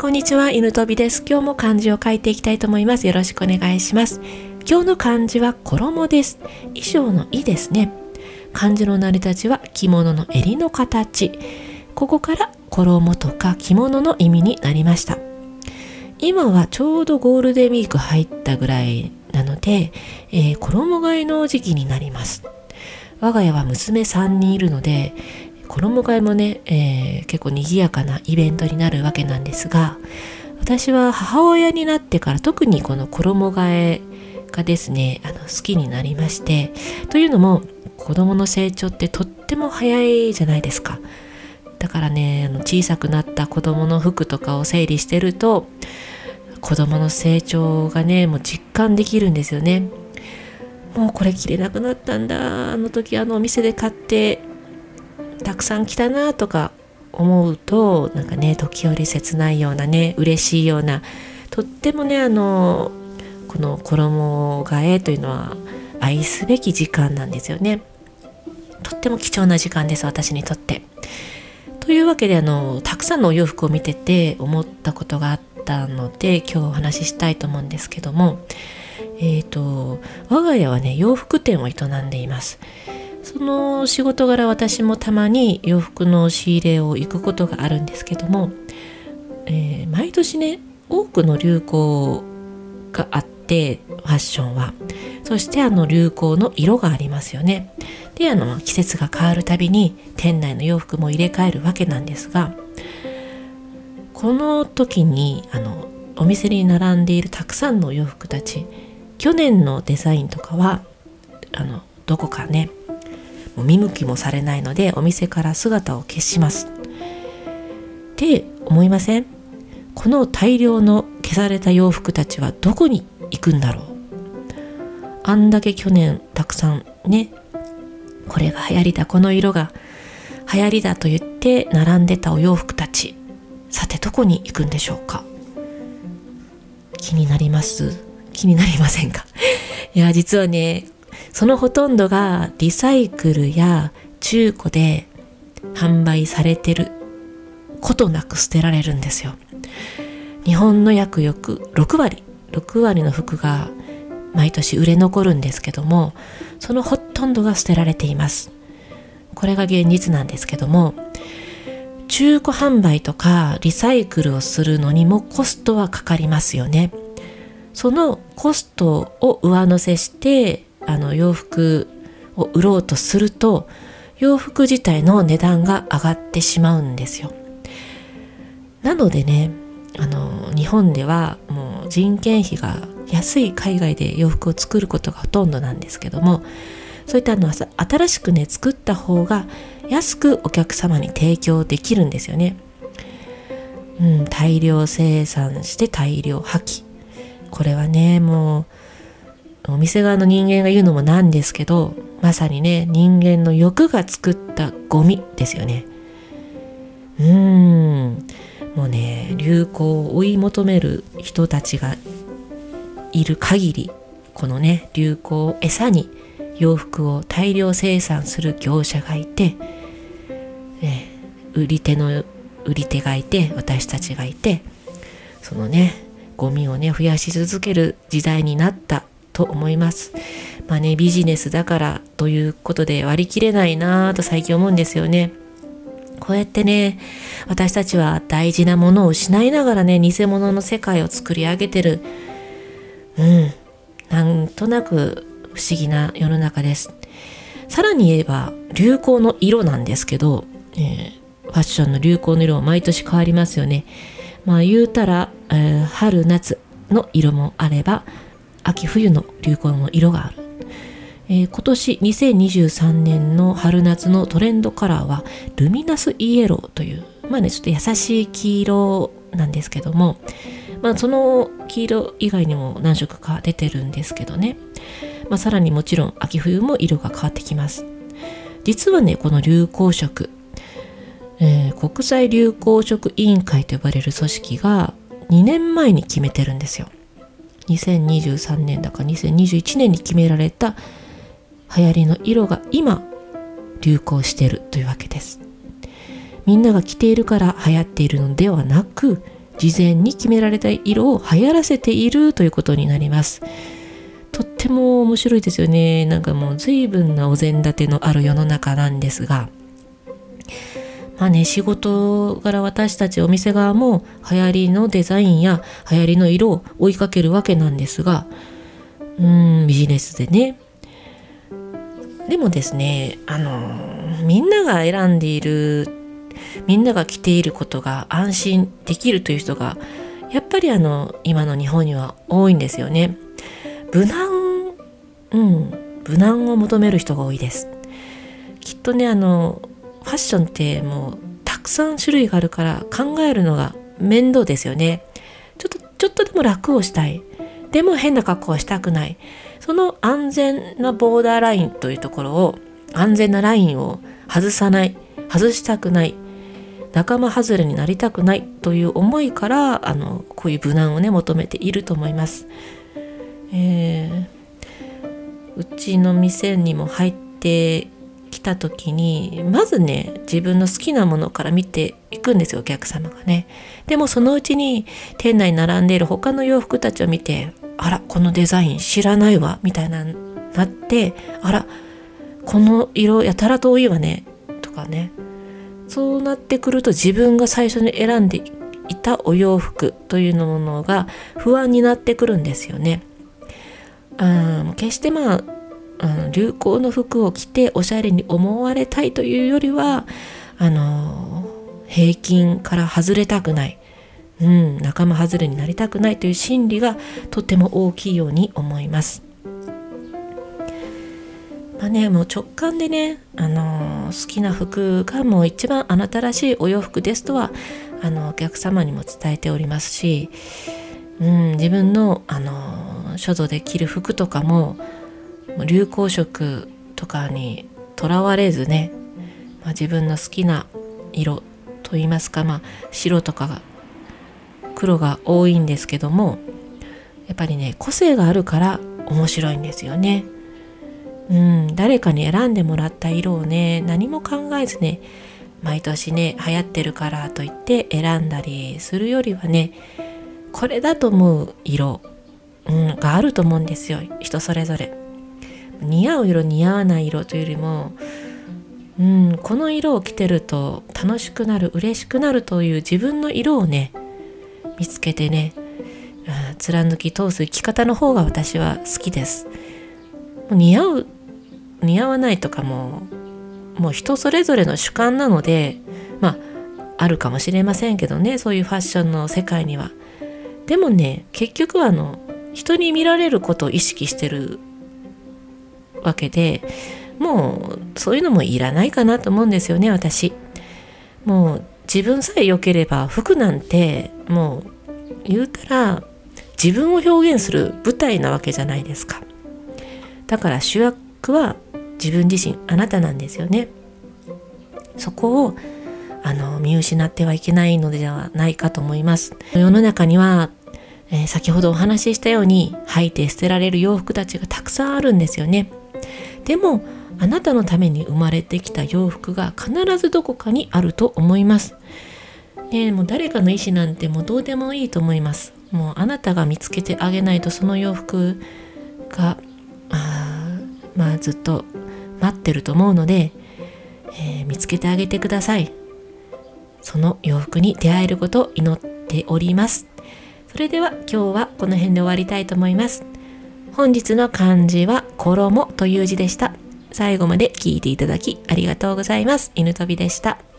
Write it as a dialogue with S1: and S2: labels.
S1: こんにちは、犬飛びです。今日も漢字を書いていきたいと思います。よろしくお願いします。今日の漢字は衣です。衣装の衣ですね。漢字の成り立ちは着物の襟の形。ここから衣とか着物の意味になりました。今はちょうどゴールデンウィーク入ったぐらいなので、えー、衣替えの時期になります。我が家は娘3人いるので、衣替えもね、えー、結構賑やかなイベントになるわけなんですが私は母親になってから特にこの衣替えがですねあの好きになりましてというのも子供の成長ってとっても早いじゃないですか。だからねあの小さくなった子供の服とかを整理してると子供の成長がねもう実感できるんですよね。もうこれ着れなくなったんだあの時あのお店で買ってたくさん来たなとか思うとなんかね時折切ないようなね嬉しいようなとってもねあのこの衣替えというのは愛すべき時間なんですよね。とっても貴重な時間です私にとって。というわけであのたくさんのお洋服を見てて思ったことがあったので今日お話ししたいと思うんですけどもえっ、ー、と我が家はね洋服店を営んでいます。その仕事柄私もたまに洋服の仕入れを行くことがあるんですけども、えー、毎年ね多くの流行があってファッションは。そしてあの流行の色がありますよね。であの季節が変わるたびに店内の洋服も入れ替えるわけなんですがこの時にあのお店に並んでいるたくさんの洋服たち去年のデザインとかはあのどこかね見向きもされないのでお店から姿を消します。って思いません？この大量の消された洋服たちはどこに行くんだろう？あんだけ去年たくさんねこれが流行りだこの色が流行りだと言って並んでたお洋服たち。さてどこに行くんでしょうか？気になります？気になりませんか？いや実はねそのほとんどがリサイクルや中古で販売されてることなく捨てられるんですよ。日本の約6割、6割の服が毎年売れ残るんですけども、そのほとんどが捨てられています。これが現実なんですけども、中古販売とかリサイクルをするのにもコストはかかりますよね。そのコストを上乗せしてあの洋服を売ろうとすると洋服自体の値段が上がってしまうんですよ。なのでねあの日本ではもう人件費が安い海外で洋服を作ることがほとんどなんですけどもそういったのは新しくね作った方が安くお客様に提供できるんですよね。うん、大量生産して大量破棄これはねもうお店側の人間が言うのもなんですけどまさにね人間の欲が作ったゴミですよね。うーん。もうね流行を追い求める人たちがいる限りこのね流行を餌に洋服を大量生産する業者がいて、ね、売り手の売り手がいて私たちがいてそのねゴミをね増やし続ける時代になったと思います。まあね、ビジネスだからということで割り切れないなぁと最近思うんですよね。こうやってね、私たちは大事なものを失いながらね、偽物の世界を作り上げてる。うん。なんとなく不思議な世の中です。さらに言えば、流行の色なんですけど、えー、ファッションの流行の色は毎年変わりますよね。まあ言うたら、えー、春夏の色もあれば、秋冬の流行の色がある、えー、今年2023年の春夏のトレンドカラーはルミナスイエローというまあねちょっと優しい黄色なんですけどもまあその黄色以外にも何色か出てるんですけどね、まあ、さらにもちろん秋冬も色が変わってきます。実はねこの流行色えー、国際流行色委員会と呼ばれる組織が2年前に決めてるんですよ。2023年だか2021年に決められた流行りの色が今流行しているというわけです。みんなが着ているから流行っているのではなく事前に決められた色を流行らせているということになります。とっても面白いですよね。なんかもう随分なお膳立てのある世の中なんですが。まあね仕事柄私たちお店側も流行りのデザインや流行りの色を追いかけるわけなんですがうんビジネスでね。でもですねあのみんなが選んでいるみんなが着ていることが安心できるという人がやっぱりあの今の日本には多いんですよね。無難うん無難を求める人が多いです。きっとねあのファッションってもうたくさん種類があるから考えるのが面倒ですよね。ちょっとちょっとでも楽をしたい。でも変な格好はしたくない。その安全なボーダーラインというところを安全なラインを外さない。外したくない。仲間外れになりたくない。という思いからあのこういう無難をね求めていると思います、えー、うちの店にも入ってきた時にまずね自分の好きなものから見ていくんですよお客様がねでもそのうちに店内に並んでいる他の洋服たちを見てあらこのデザイン知らないわみたいななってあらこの色やたら遠いわねとかねそうなってくると自分が最初に選んでいたお洋服というものが不安になってくるんですよね。あ決してまああの流行の服を着ておしゃれに思われたいというよりはあの平均から外れたくないうん、仲間外れになりたくないという心理がとても大きいように思います。まあね、もう直感でね、あの好きな服がもう一番あなたらしいお洋服ですとはあのお客様にも伝えておりますし、うん、自分の、あの書道で着る服とかも流行色とかにとらわれずね、まあ、自分の好きな色といいますか、まあ、白とかが黒が多いんですけどもやっぱりね個性があるから面白いんですよね。うん、誰かに選んでもらった色をね何も考えずね毎年ね流行ってるからといって選んだりするよりはねこれだと思う色、うん、があると思うんですよ人それぞれ。似合う色似合わない色というよりも、うん、この色を着てると楽しくなる嬉しくなるという自分の色をね見つけてね、うん、貫き通す生き方の方が私は好きです。似合う似合わないとかももう人それぞれの主観なのでまああるかもしれませんけどねそういうファッションの世界には。でもね結局はあの人に見られることを意識してるわけでもうそういうのもいらないかなと思うんですよね私。もう自分さえ良ければ服なんてもう言うたら自分を表現する舞台なわけじゃないですか。だから主役は自分自身あなたなんですよね。そこをあの見失ってはいけないのではないかと思います。世の中には、えー、先ほどお話ししたように履いて捨てられる洋服たちがたくさんあるんですよね。でもあなたのために生まれてきた洋服が必ずどこかにあると思います。ね、もう誰かの意思なんてもうどうでもいいと思います。もうあなたが見つけてあげないとその洋服があまあずっと待ってると思うので、えー、見つけてあげてください。その洋服に出会えることを祈っております。それでは今日はこの辺で終わりたいと思います。本日の漢字は衣という字でした。最後まで聞いていただきありがとうございます。犬飛びでした。